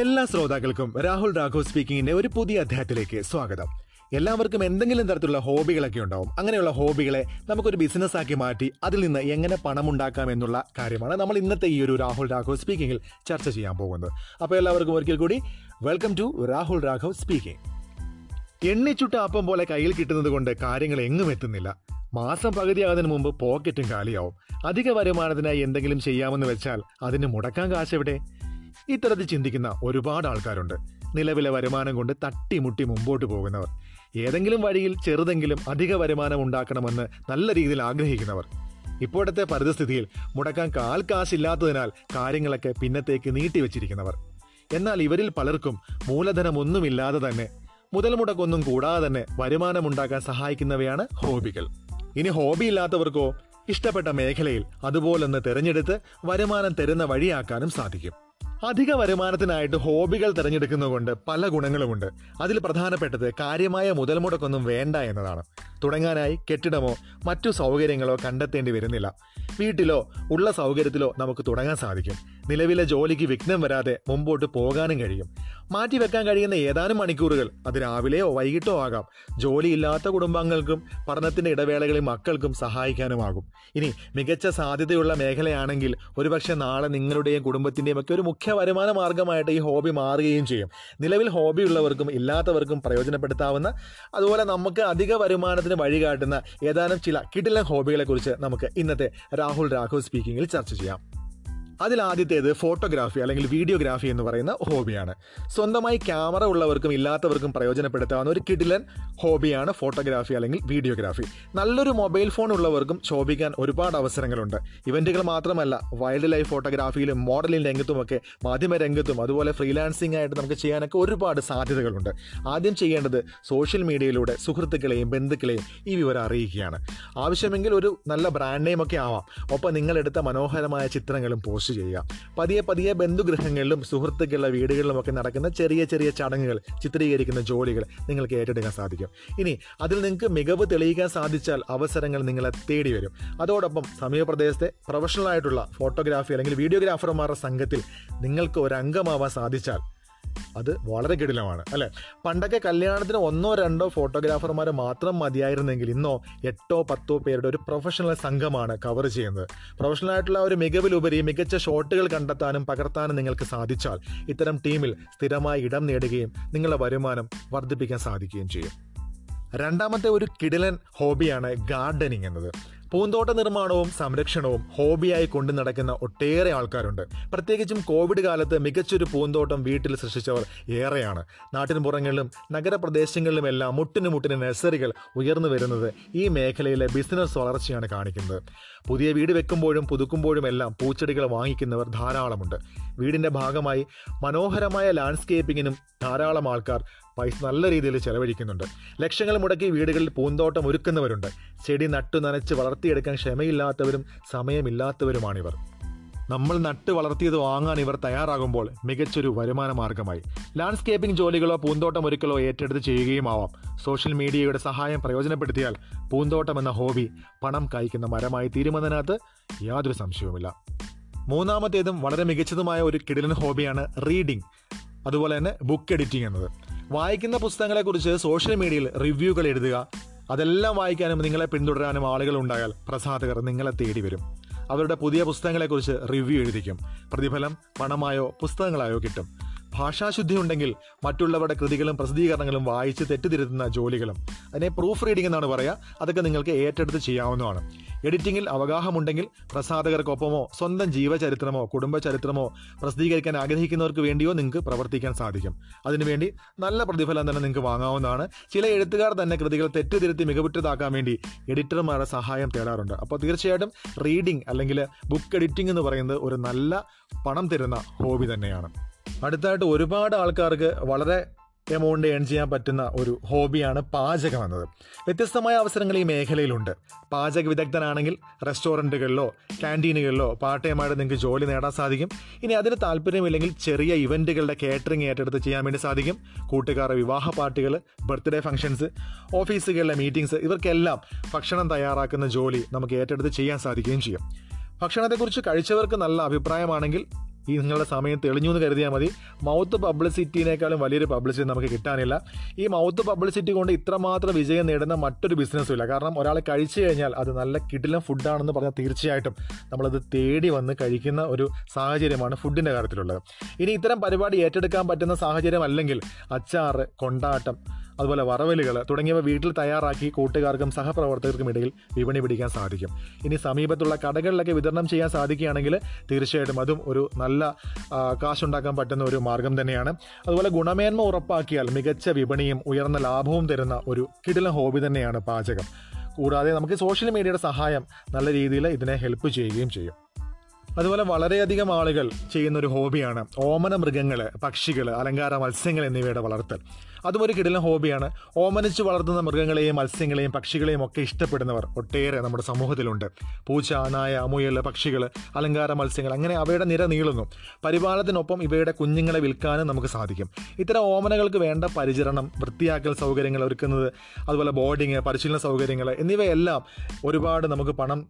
എല്ലാ ശ്രോതാക്കൾക്കും രാഹുൽ രാഘവ് സ്പീക്കിങ്ങിന്റെ ഒരു പുതിയ അധ്യായത്തിലേക്ക് സ്വാഗതം. എല്ലാവർക്കും എന്തെങ്കിലും തരത്തിലുള്ള ഹോബികളൊക്കെ ഉണ്ടാവും. അങ്ങനെയുള്ള ഹോബികളെ നമുക്കൊരു ബിസിനസ് ആക്കി മാറ്റി അതിൽ നിന്ന് എങ്ങനെ പണം ഉണ്ടാക്കാം എന്നുള്ള കാര്യമാണ് നമ്മൾ ഇന്നത്തെ ഈ ഒരു രാഹുൽ രാഘവ് സ്പീക്കിങ്ങിൽ ചർച്ച ചെയ്യാൻ പോകുന്നത്. അപ്പോൾ എല്ലാവർക്കും ഒരിക്കൽ കൂടി welcome to Rahul Raghav speaking എണ്ണിച്ചുട്ട അപ്പം പോലെ കയ്യിൽ കിട്ടുന്നത് കൊണ്ട് കാര്യങ്ങൾ എങ്ങും എത്തുന്നില്ല. മാസം പകുതിയാകുന്നതിന് മുമ്പ് പോക്കറ്റും കാലിയാവും. അധിക വരുമാനത്തിനായി എന്തെങ്കിലും ചെയ്യാമെന്ന് വെച്ചാൽ അതിന് മുടക്കാൻ കാശെവിടെ ഇത്തരത്തിൽ ചിന്തിക്കുന്ന ഒരുപാട് ആൾക്കാരുണ്ട്. നിലവിലെ വരുമാനം കൊണ്ട് തട്ടിമുട്ടി മുമ്പോട്ട് പോകുന്നവർ. ഏതെങ്കിലും വഴിയിൽ ചെറുതെങ്കിലും അധിക വരുമാനം ഉണ്ടാക്കണമെന്ന് നല്ല രീതിയിൽ ആഗ്രഹിക്കുന്നവർ. ഇപ്പോഴത്തെ പരിതസ്ഥിതിയിൽ മുടക്കാൻ കാൽ കാശില്ലാത്തതിനാൽ കാര്യങ്ങളൊക്കെ പിന്നത്തേക്ക് നീട്ടിവെച്ചിരിക്കുന്നവർ. എന്നാൽ ഇവരിൽ പലർക്കും മൂലധനമൊന്നുമില്ലാതെ തന്നെ മുതൽ മുടക്കൊന്നും കൂടാതെ തന്നെ വരുമാനമുണ്ടാക്കാൻ സഹായിക്കുന്നവയാണ് ഹോബികൾ. ഇനി ഹോബി ഇല്ലാത്തവർക്കോ ഇഷ്ടപ്പെട്ട മേഖലയിൽ അതുപോലൊന്ന് തിരഞ്ഞെടുത്ത് വരുമാനം തരുന്ന വഴിയാക്കാനും സാധിക്കും. അധിക വരുമാനത്തിനായിട്ട് ഹോബികൾ തിരഞ്ഞെടുക്കുന്നതുകൊണ്ട് പല ഗുണങ്ങളുമുണ്ട്. അതിൽ പ്രധാനപ്പെട്ടത് കാര്യമായ മുതൽമുടക്കൊന്നും വേണ്ട എന്നതാണ്. തുടങ്ങാനായി കെട്ടിടമോ മറ്റു സൗകര്യങ്ങളോ കണ്ടെത്തേണ്ടി വരുന്നില്ല. വീട്ടിലോ ഉള്ള സൗകര്യത്തിലോ നമുക്ക് തുടങ്ങാൻ സാധിക്കും. നിലവിലെ ജോലിക്ക് വിഘ്നം വരാതെ മുമ്പോട്ട് പോകാനും കഴിയും. മാറ്റിവെക്കാൻ കഴിയുന്ന ഏതാനും മണിക്കൂറുകൾ അത് രാവിലെയോ വൈകിട്ടോ ആകാം. ജോലിയില്ലാത്ത കുടുംബാംഗങ്ങൾക്കും പഠനത്തിന്റെ ഇടവേളകളിൽ മക്കൾക്കും സഹായിക്കാനുമാകും. ഇനി മികച്ച സാധ്യതയുള്ള മേഖലയാണെങ്കിൽ ഒരുപക്ഷെ നാളെ നിങ്ങളുടെയും കുടുംബത്തിന്റെയും ഒക്കെ ഒരു മുഖ്യ വരുമാന മാർഗമായിട്ട് ഈ ഹോബി മാറുകയും ചെയ്യും. നിലവിൽ ഹോബി ഉള്ളവർക്കും ഇല്ലാത്തവർക്കും പ്രയോജനപ്പെടുത്താവുന്ന അതുപോലെ നമുക്ക് അധിക വരുമാനത്തിന് വഴികാട്ടുന്ന ഏതാനും ചില കിടിലൻ ഹോബികളെ കുറിച്ച് നമുക്ക് ഇന്നത്തെ രാഹുൽ രാഘവ് സ്പീക്കിംഗിൽ ചർച്ച ചെയ്യാം. അതിൽ ആദ്യത്തേത് ഫോട്ടോഗ്രാഫി അല്ലെങ്കിൽ വീഡിയോഗ്രാഫി എന്ന് പറയുന്ന ഹോബിയാണ്. സ്വന്തമായി ക്യാമറ ഉള്ളവർക്കും ഇല്ലാത്തവർക്കും പ്രയോജനപ്പെടുത്താവുന്ന ഒരു കിടിലൻ ഹോബിയാണ് ഫോട്ടോഗ്രാഫി അല്ലെങ്കിൽ വീഡിയോഗ്രാഫി. നല്ലൊരു മൊബൈൽ ഫോൺ ഉള്ളവർക്കും ശോഭിക്കാൻ ഒരുപാട് അവസരങ്ങളുണ്ട്. ഇവന്റുകൾ മാത്രമല്ല വൈൽഡ് ലൈഫ് ഫോട്ടോഗ്രാഫിയിലും മോഡലിംഗ് രംഗത്തുമൊക്കെ മാധ്യമ രംഗത്തും അതുപോലെ ഫ്രീലാൻസിംഗ് ആയിട്ട് നമുക്ക് ചെയ്യാനൊക്കെ ഒരുപാട് സാധ്യതകളുണ്ട്. ആദ്യം ചെയ്യേണ്ടത് സോഷ്യൽ മീഡിയയിലൂടെ സുഹൃത്തുക്കളെയും ബന്ധുക്കളെയും ഈ വിവരം അറിയിക്കുകയാണ്. ആവശ്യമെങ്കിൽ ഒരു നല്ല ബ്രാൻഡ് നെയിം ഒക്കെ ആവാം. ഒപ്പം നിങ്ങളെടുത്ത മനോഹരമായ ചിത്രങ്ങളും പോസ്റ്റ് ചെയ്യുക പതിയെ പതിയെ ബന്ധുഗൃഹങ്ങളിലും സുഹൃത്തുക്കളുടെ വീടുകളിലും ഒക്കെ നടക്കുന്ന ചെറിയ ചെറിയ ചടങ്ങുകൾ ചിത്രീകരിക്കുന്ന ജോലികൾ നിങ്ങൾക്ക് ഏറ്റെടുക്കാൻ സാധിക്കും. ഇനി അതിൽ നിങ്ങൾക്ക് മികവ് തെളിയിക്കാൻ സാധിച്ചാൽ അവസരങ്ങൾ നിങ്ങളെ തേടി വരും. അതോടൊപ്പം സമീപപ്രദേശത്തെ പ്രൊഫഷണൽ ആയിട്ടുള്ള ഫോട്ടോഗ്രാഫി അല്ലെങ്കിൽ വീഡിയോഗ്രാഫർമാരുടെ സംഘത്തിൽ നിങ്ങൾക്ക് ഒരു അംഗമാവാൻ സാധിച്ചാൽ അത് വളരെ കിടിലമാണ് അല്ലെ? പണ്ടൊക്കെ കല്യാണത്തിന് ഒന്നോ രണ്ടോ ഫോട്ടോഗ്രാഫർമാരെ മാത്രം മതിയായിരുന്നെങ്കിൽ ഇന്നോ എട്ടോ പത്തോ പേരുടെ ഒരു പ്രൊഫഷണൽ സംഘമാണ് കവർ ചെയ്യുന്നത്. പ്രൊഫഷണൽ ആയിട്ടുള്ള ഒരു മികവിലുപരി മികച്ച ഷോട്ടുകൾ കണ്ടെത്താനും പകർത്താനും നിങ്ങൾക്ക് സാധിച്ചാൽ ഇത്തരം ടീമിൽ സ്ഥിരമായി ഇടം നേടുകയും നിങ്ങളുടെ വരുമാനം വർദ്ധിപ്പിക്കാൻ സാധിക്കുകയും ചെയ്യും. രണ്ടാമത്തെ ഒരു കിടിലൻ ഹോബിയാണ് ഗാർഡനിങ് എന്നത്. പൂന്തോട്ട നിർമ്മാണവും സംരക്ഷണവും ഹോബിയായി കൊണ്ടു നടക്കുന്ന ഒട്ടേറെ ആൾക്കാരുണ്ട്. പ്രത്യേകിച്ചും കോവിഡ് കാലത്ത് മികച്ചൊരു പൂന്തോട്ടം വീട്ടിൽ സൃഷ്ടിച്ചവർ ഏറെയാണ്. നാട്ടിൻ നാട്ടിൻപുറങ്ങളിലും നഗരപ്രദേശങ്ങളിലുമെല്ലാം മുട്ടിന് മുട്ടിന് നഴ്സറികൾ ഉയർന്നു വരുന്നത് ഈ മേഖലയിലെ ബിസിനസ് വളർച്ചയാണ് കാണിക്കുന്നത്. പുതിയ വീട് വെക്കുമ്പോഴും പുതുക്കുമ്പോഴും എല്ലാം പൂച്ചെടികൾ വാങ്ങിക്കുന്നവർ ധാരാളമുണ്ട്. വീടിന്റെ ഭാഗമായി മനോഹരമായ ലാൻഡ്സ്കേപ്പിങ്ങിനും ധാരാളം ആൾക്കാർ പൈസ നല്ല രീതിയിൽ ചെലവഴിക്കുന്നുണ്ട്. ലക്ഷങ്ങൾ മുടക്കി വീടുകളിൽ പൂന്തോട്ടം ഒരുക്കുന്നവരുണ്ട്. ചെടി നട്ടു നനച്ച് വളർത്തിയെടുക്കാൻ ക്ഷമയില്ലാത്തവരും സമയമില്ലാത്തവരുമാണിവർ. നമ്മൾ നട്ട് വളർത്തിയത് വാങ്ങാൻ ഇവർ തയ്യാറാകുമ്പോൾ മികച്ചൊരു വരുമാന മാർഗമായി ലാൻഡ്സ്കേപ്പിംഗ് ജോലികളോ പൂന്തോട്ടം ഒരുക്കലോ ഏറ്റെടുത്ത് ചെയ്യുകയുമാവാം. സോഷ്യൽ മീഡിയയുടെ സഹായം പ്രയോജനപ്പെടുത്തിയാൽ പൂന്തോട്ടം എന്ന ഹോബി പണം കായ്ക്കുന്ന മരമായി തീരുമെന്നതിനകത്ത് യാതൊരു സംശയവുമില്ല. മൂന്നാമത്തേതും വളരെ മികച്ചതുമായ ഒരു കിടിലൻ ഹോബിയാണ് റീഡിംഗ് അതുപോലെ തന്നെ ബുക്ക് എഡിറ്റിംഗ് എന്നത്. വായിക്കുന്ന പുസ്തകങ്ങളെക്കുറിച്ച് സോഷ്യൽ മീഡിയയിൽ റിവ്യൂകൾ എഴുതുക. അതെല്ലാം വായിക്കാനും നിങ്ങളെ പിന്തുടരാനും ആളുകൾ ഉണ്ടായാൽ പ്രസാധകർ നിങ്ങളെ തേടി വരും. അവരുടെ പുതിയ പുസ്തകങ്ങളെക്കുറിച്ച് റിവ്യൂ എഴുതിക്കും. പ്രതിഫലം പണമായോ പുസ്തകങ്ങളായോ കിട്ടും. ഭാഷാശുദ്ധി ഉണ്ടെങ്കിൽ മറ്റുള്ളവരുടെ കൃതികളും പ്രസിദ്ധീകരണങ്ങളും വായിച്ച് തെറ്റുതിരുത്തുന്ന ജോലികളും. അതിനെ പ്രൂഫ് റീഡിംഗ് എന്നാണ് പറയുക. അതൊക്കെ നിങ്ങൾക്ക് ഏറ്റെടുത്ത് ചെയ്യാവുന്നതാണ്. എഡിറ്റിംഗിൽ അവഗാഹമുണ്ടെങ്കിൽ പ്രസാധകർക്കൊപ്പമോ സ്വന്തം ജീവചരിത്രമോ കുടുംബചരിത്രമോ പ്രസിദ്ധീകരിക്കാൻ ആഗ്രഹിക്കുന്നവർക്ക് വേണ്ടിയോ നിങ്ങൾക്ക് പ്രവർത്തിക്കാൻ സാധിക്കും. അതിനുവേണ്ടി നല്ല പ്രതിഫലം തന്നെ നിങ്ങൾക്ക് വാങ്ങാവുന്നതാണ്. ചില എഴുത്തുകാർ തന്നെ കൃതികൾ തെറ്റുതിരുത്തി മികവുറ്റതാക്കാൻ വേണ്ടി എഡിറ്റർമാരുടെ സഹായം തേടാറുണ്ട്. അപ്പോൾ തീർച്ചയായിട്ടും റീഡിംഗ് അല്ലെങ്കിൽ ബുക്ക് എഡിറ്റിംഗ് എന്ന് പറയുന്നത് ഒരു നല്ല പണം തരുന്ന ഹോബി തന്നെയാണ്. അടുത്തായിട്ട് ഒരുപാട് ആൾക്കാർക്ക് വളരെ എമൗണ്ട് ഏൺ ചെയ്യാൻ പറ്റുന്ന ഒരു ഹോബിയാണ് പാചകം എന്നത്. വ്യത്യസ്തമായ അവസരങ്ങൾ ഈ മേഖലയിലുണ്ട്. പാചക വിദഗ്ധനാണെങ്കിൽ റെസ്റ്റോറന്റുകളിലോ ക്യാന്റീനുകളിലോ പാർട്ട് ടൈമായിട്ട് നിങ്ങൾക്ക് ജോലി നേടാൻ സാധിക്കും. ഇനി അതിന് താല്പര്യമില്ലെങ്കിൽ ചെറിയ ഇവന്റുകളുടെ കേറ്ററിംഗ് ഏറ്റെടുത്ത് ചെയ്യാൻ വേണ്ടി സാധിക്കും. കൂട്ടുകാരുടെ വിവാഹ പാർട്ടികൾ ബർത്ത്ഡേ ഫംഗ്ഷൻസ് ഓഫീസുകളിലെ മീറ്റിംഗ്സ് ഇവർക്കെല്ലാം ഭക്ഷണം തയ്യാറാക്കുന്ന ജോലി നമുക്ക് ഏറ്റെടുത്ത് ചെയ്യാൻ സാധിക്കുകയും ചെയ്യും. ഭക്ഷണത്തെക്കുറിച്ച് കഴിച്ചവർക്ക് നല്ല അഭിപ്രായമാണെങ്കിൽ ഈ നിങ്ങളുടെ സമയം തെളിഞ്ഞു എന്ന് കരുതിയാൽ മതി. മൗത്ത് പബ്ലിസിറ്റിനേക്കാളും വലിയൊരു പബ്ലിസിറ്റി നമുക്ക് കിട്ടാനില്ല. ഈ മൗത്ത് പബ്ലിസിറ്റി കൊണ്ട് ഇത്രമാത്രം വിജയം നേടുന്ന മറ്റൊരു ബിസിനസ്സും ഇല്ല. കാരണം ഒരാൾ കഴിച്ചു കഴിഞ്ഞാൽ അത് നല്ല കിടിലം ഫുഡാണെന്ന് പറഞ്ഞാൽ തീർച്ചയായിട്ടും നമ്മളത് തേടി വന്ന് കഴിക്കുന്ന ഒരു സാഹചര്യമാണ് ഫുഡിന്റെ കാര്യത്തിലുള്ളത്. ഇനി ഇത്തരം പരിപാടി ഏറ്റെടുക്കാൻ പറ്റുന്ന സാഹചര്യം അല്ലെങ്കിൽ അച്ചാറ് കൊണ്ടാട്ടം അതുപോലെ വറവലുകൾ തുടങ്ങിയവ വീട്ടിൽ തയ്യാറാക്കി കൂട്ടുകാർക്കും സഹപ്രവർത്തകർക്കും ഇടയിൽ വിപണി പിടിക്കാൻ സാധിക്കും. ഇനി സമീപത്തുള്ള കടകളിലൊക്കെ വിതരണം ചെയ്യാൻ സാധിക്കുകയാണെങ്കിൽ തീർച്ചയായിട്ടും അതും ഒരു നല്ല കാശുണ്ടാക്കാൻ പറ്റുന്ന ഒരു മാർഗം തന്നെയാണ്. അതുപോലെ ഗുണമേന്മ ഉറപ്പാക്കിയാൽ മികച്ച വിപണിയും ഉയർന്ന ലാഭവും തരുന്ന ഒരു കിടിലം ഹോബി തന്നെയാണ് പാചകം. കൂടാതെ നമുക്ക് സോഷ്യൽ മീഡിയയുടെ സഹായം നല്ല രീതിയിൽ ഇതിനെ ഹെൽപ്പ് ചെയ്യുകയും ചെയ്യും. അതുപോലെ വളരെയധികം ആളുകൾ ചെയ്യുന്ന ഒരു ഹോബിയാണ് ഓമന മൃഗങ്ങൾ പക്ഷികൾ അലങ്കാര മത്സ്യങ്ങൾ എന്നിവയുടെ വളർത്തൽ. അതും ഒരു കിടിലൻ ഹോബിയാണ്. ഓമനിച്ച് വളർത്തുന്ന മൃഗങ്ങളെയും മത്സ്യങ്ങളെയും പക്ഷികളെയും ഒക്കെ ഇഷ്ടപ്പെടുന്നവർ ഒട്ടേറെ നമ്മുടെ സമൂഹത്തിലുണ്ട്. പൂച്ച നായ മുയൽ പക്ഷികൾ അലങ്കാര മത്സ്യങ്ങൾ അങ്ങനെ അവയുടെ നിര നീളുന്നു. പരിപാലനത്തിനൊപ്പം ഇവയുടെ കുഞ്ഞുങ്ങളെ വിൽക്കാനും നമുക്ക് സാധിക്കും. ഇത്തരം ഓമനകൾക്ക് വേണ്ട പരിചരണം വൃത്തിയാക്കൽ സൗകര്യങ്ങൾ ഒരുക്കുന്നത് അതുപോലെ ബോർഡിങ് പരിശീലന സൗകര്യങ്ങൾ എന്നിവയെല്ലാം ഒരുപാട് നമുക്ക് പണം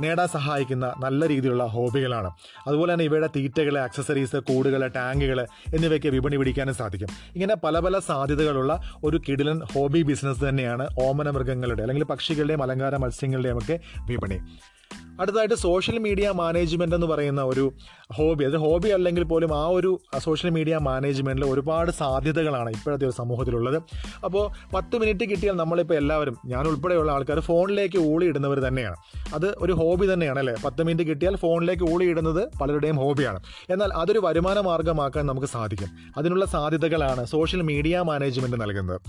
നേടാൻ സഹായിക്കുന്ന നല്ല രീതിയിലുള്ള ഹോബികളാണ്. അതുപോലെ തന്നെ ഇവയുടെ തീറ്റകൾ ആക്സസറീസ് കൂടുകൾ ടാങ്കുകൾ എന്നിവയ്ക്ക് വിപണി പിടിക്കാനും സാധിക്കും. ഇങ്ങനെ പല പല സാധ്യതകളുള്ള ഒരു കിടിലൻ ഹോബി ബിസിനസ് തന്നെയാണ് ഓമന മൃഗങ്ങളുടെ അല്ലെങ്കിൽ പക്ഷികളുടെയും അലങ്കാര മത്സ്യങ്ങളുടെയും ഒക്കെ വിപണി. അടുത്തതായിട്ട് സോഷ്യൽ മീഡിയ മാനേജ്മെന്റ് എന്ന് പറയുന്ന ഒരു ഹോബി അത് ഹോബി അല്ലെങ്കിൽ പോലും ആ ഒരു സോഷ്യൽ മീഡിയ മാനേജ്മെന്റിൽ ഒരുപാട് സാധ്യതകളാണ് ഇപ്പോഴത്തെ ഒരു സമൂഹത്തിലുള്ളത്. അപ്പോൾ പത്ത് മിനിറ്റ് കിട്ടിയാൽ നമ്മളിപ്പോൾ എല്ലാവരും ഞാൻ ഉൾപ്പെടെയുള്ള ആൾക്കാർ ഫോണിലേക്ക് ഊളിയിടുന്നവർ തന്നെയാണ്. അത് ഒരു ഹോബി തന്നെയാണ് അല്ലേ? പത്ത് മിനിറ്റ് കിട്ടിയാൽ ഫോണിലേക്ക് ഊളിയിടുന്നത് പലരുടെയും ഹോബിയാണ് എന്നാൽ അതൊരു വരുമാന മാർഗമാക്കാൻ നമുക്ക് സാധിക്കും. അതിനുള്ള സാധ്യതകളാണ് സോഷ്യൽ മീഡിയ മാനേജ്മെന്റ് നൽകുന്നത്.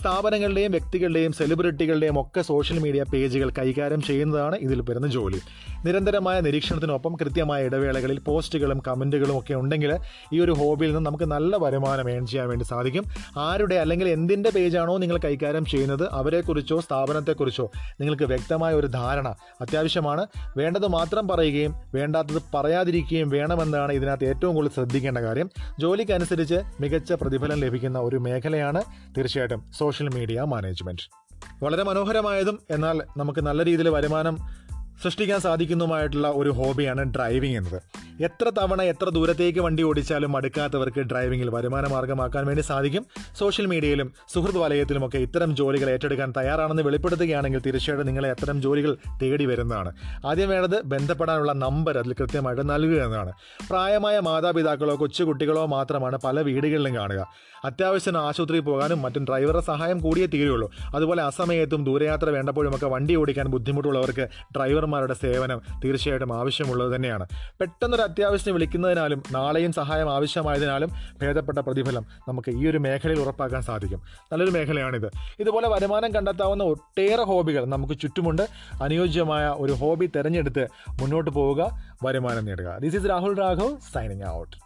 സ്ഥാപനങ്ങളുടെയും വ്യക്തികളുടെയും സെലിബ്രിറ്റികളുടെയും ഒക്കെ സോഷ്യൽ മീഡിയ പേജുകൾ കൈകാര്യം ചെയ്യുന്നതാണ് ഇതിൽ വരുന്ന ജോലി. നിരന്തരമായ നിരീക്ഷണത്തിനൊപ്പം കൃത്യമായ ഇടവേളകളിൽ പോസ്റ്റുകളും കമന്റുകളും ഒക്കെ ഉണ്ടെങ്കിൽ ഈ ഒരു ഹോബിയിൽ നിന്ന് നമുക്ക് നല്ല വരുമാനം ഏൺ ചെയ്യാൻ വേണ്ടി സാധിക്കും. ആരുടെ അല്ലെങ്കിൽ എന്തിന്റെ പേജാണോ നിങ്ങൾ കൈകാര്യം ചെയ്യുന്നത് അവരെക്കുറിച്ചോ സ്ഥാപനത്തെക്കുറിച്ചോ നിങ്ങൾക്ക് വ്യക്തമായ ഒരു ധാരണ അത്യാവശ്യമാണ്. വേണ്ടത് മാത്രം പറയുകയും വേണ്ടാത്തത് പറയാതിരിക്കുകയും വേണമെന്നാണ് ഇതിനകത്ത് ഏറ്റവും കൂടുതൽ ശ്രദ്ധിക്കേണ്ട കാര്യം. ജോലിക്കനുസരിച്ച് മികച്ച പ്രതിഫലം ലഭിക്കുന്ന ഒരു മേഖലയാണ് തീർച്ചയായിട്ടും സോഷ്യൽ മീഡിയ മാനേജ്മെന്റ്. വളരെ മനോഹരമായതും എന്നാൽ നമുക്ക് നല്ല രീതിയിൽ വരുമാനം സൃഷ്ടിക്കാൻ സാധിക്കുന്നതുമായിട്ടുള്ള ഒരു ഹോബിയാണ് ഡ്രൈവിംഗ് എന്നത്. എത്ര തവണ എത്ര ദൂരത്തേക്ക് വണ്ടി ഓടിച്ചാലും മടുക്കാത്തവർക്ക് ഡ്രൈവിംഗിൽ വരുമാന മാർഗമാക്കാൻ വേണ്ടി സാധിക്കും. സോഷ്യൽ മീഡിയയിലും സുഹൃത്ത് വലയത്തിലുമൊക്കെ ഇത്തരം ജോലികൾ ഏറ്റെടുക്കാൻ തയ്യാറാണെന്ന് വെളിപ്പെടുത്തുകയാണെങ്കിൽ തീർച്ചയായിട്ടും നിങ്ങളെ അത്തരം ജോലികൾ തേടി വരുന്നതാണ്. ആദ്യം വേണ്ടത് ബന്ധപ്പെടാനുള്ള നമ്പർ അതിൽ കൃത്യമായിട്ട് നൽകുക എന്നതാണ്. പ്രായമായ മാതാപിതാക്കളോ കൊച്ചുകുട്ടികളോ മാത്രമാണ് പല വീടുകളിലും കാണുക. അത്യാവശ്യം ആശുപത്രിയിൽ പോകാനും മറ്റും ഡ്രൈവറുടെ സഹായം കൂടിയേ തീരുള്ളൂ. അതുപോലെ അസമയത്തും ദൂരയാത്ര വേണ്ടപ്പോഴുമൊക്കെ വണ്ടി ഓടിക്കാൻ ബുദ്ധിമുട്ടുള്ളവർക്ക് ഡ്രൈവർമാരുടെ സേവനം തീർച്ചയായിട്ടും ആവശ്യമുള്ളത് തന്നെയാണ്. പെട്ടെന്നൊരു അത്യാവശ്യം വിളിക്കുന്നതിനാലും നാളെയും സഹായം ആവശ്യമായതിനാലും ഭേദപ്പെട്ട പ്രതിഫലം നമുക്ക് ഈ ഒരു മേഖലയിൽ ഉറപ്പാക്കാൻ സാധിക്കും. നല്ലൊരു മേഖലയാണിത്. ഇതുപോലെ വരുമാനം കണ്ടെത്താവുന്ന ഒട്ടേറെ ഹോബികൾ നമുക്ക് ചുറ്റുമുണ്ട്. അനുയോജ്യമായ ഒരു ഹോബി തിരഞ്ഞെടുത്ത് മുന്നോട്ട് പോവുക വരുമാനം നേടുക. This is Rahul Raghav signing out